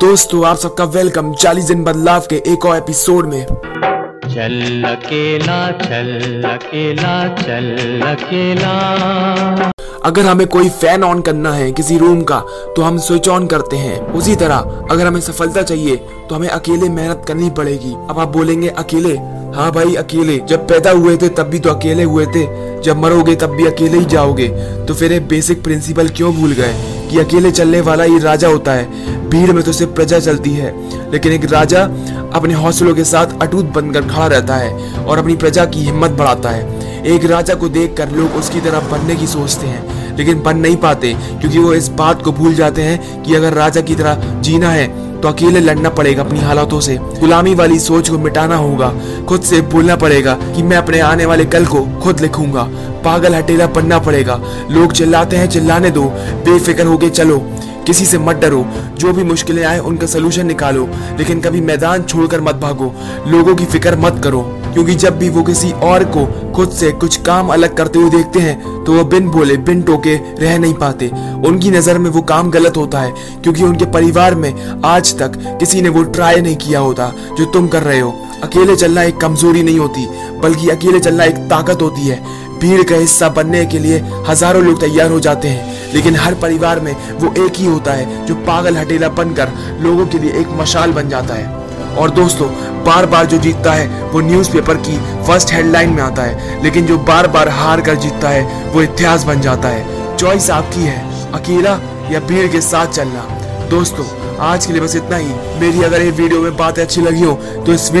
दोस्तों आप सबका वेलकम 40 दिन बदलाव के एक और एपिसोड में। चल अकेला चल अकेला चल अकेला। अगर हमें कोई फ़ैन ऑन करना है किसी रूम का तो हम स्विच ऑन करते हैं। उसी तरह अगर हमें सफलता चाहिए तो हमें अकेले मेहनत करनी पड़ेगी। अब आप बोलेंगे अकेले? हाँ भाई अकेले। जब पैदा हुए थे तब भी तो अकेले हुए थे। जब मरोगे तब भी अकेले ही जाओगे। तो फिर ये बेसिक प्रिंसिपल क्यों भूल गए? कि अकेले चलने वाला ही राजा होता है। भीड़ में तो सिर्फ़ प्रजा चलती है। लेकिन एक राजा अपने हौसलों के साथ अटूट बनकर खड़ा रहता है और अपनी प्रजा की हिम्मत बढ़ाता है। एक राजा को देखकर लोग उसकी तरह बनने की सोचते हैं, लेकिन बन नहीं पाते, क्योंकि वो इस बात को भूल जाते हैं कि अगर राजा की तरह जीना है तो अकेले लड़ना पड़ेगा अपनी हालातों से। गुलामी वाली सोच को मिटाना होगा। खुद से बोलना पड़ेगा कि मैं अपने आने वाले कल को खुद लिखूँगा। पागल हटेला पढ़ना पड़ेगा। लोग चिल्लाते हैं, चिल्लाने दो। बेफिक्र होके चलो। किसी से मत डरो। जो भी मुश्किलें आए, उनका सलूशन निकालो। लेकिन कभी मैदान छोड़कर मत भागो। लोगों की फ़िक्र मत करो। क्योंकि जब भी वो किसी और को खुद से कुछ काम अलग करते हुए देखते हैं तो वो बिन बोले, बिन टोके रह नहीं पाते। उनकी नज़र में वो काम गलत होता है, क्योंकि उनके परिवार में आज तक किसी ने वो ट्राई नहीं किया होता, जो तुम कर रहे हो। अकेले चलना एक कमज़ोरी नहीं होती, बल्कि अकेले चलना एक ताकत होती है। भीड़ का हिस्सा बनने के लिए हज़ारों लोग तैयार हो जाते हैं, लेकिन हर परिवार में वो एक ही होता है, जो पागल हटेला बनकर लोगों के लिए एक मशाल बन जाता है। और दोस्तों बार बार जो जीतता है, वो न्यूज़पेपर की फ़र्स्ट हेडलाइन में आता है। लेकिन जो बार बार हार कर जीतता है, वो इतिहास बन जाता है। चॉइस आपकी है, अकेला या भीड़ के साथ चलना। दोस्तों, आज के लिए बस इतना ही। मेरी अगर ये वीडियो में बात अच्छी लगी हो तो इस वीडियो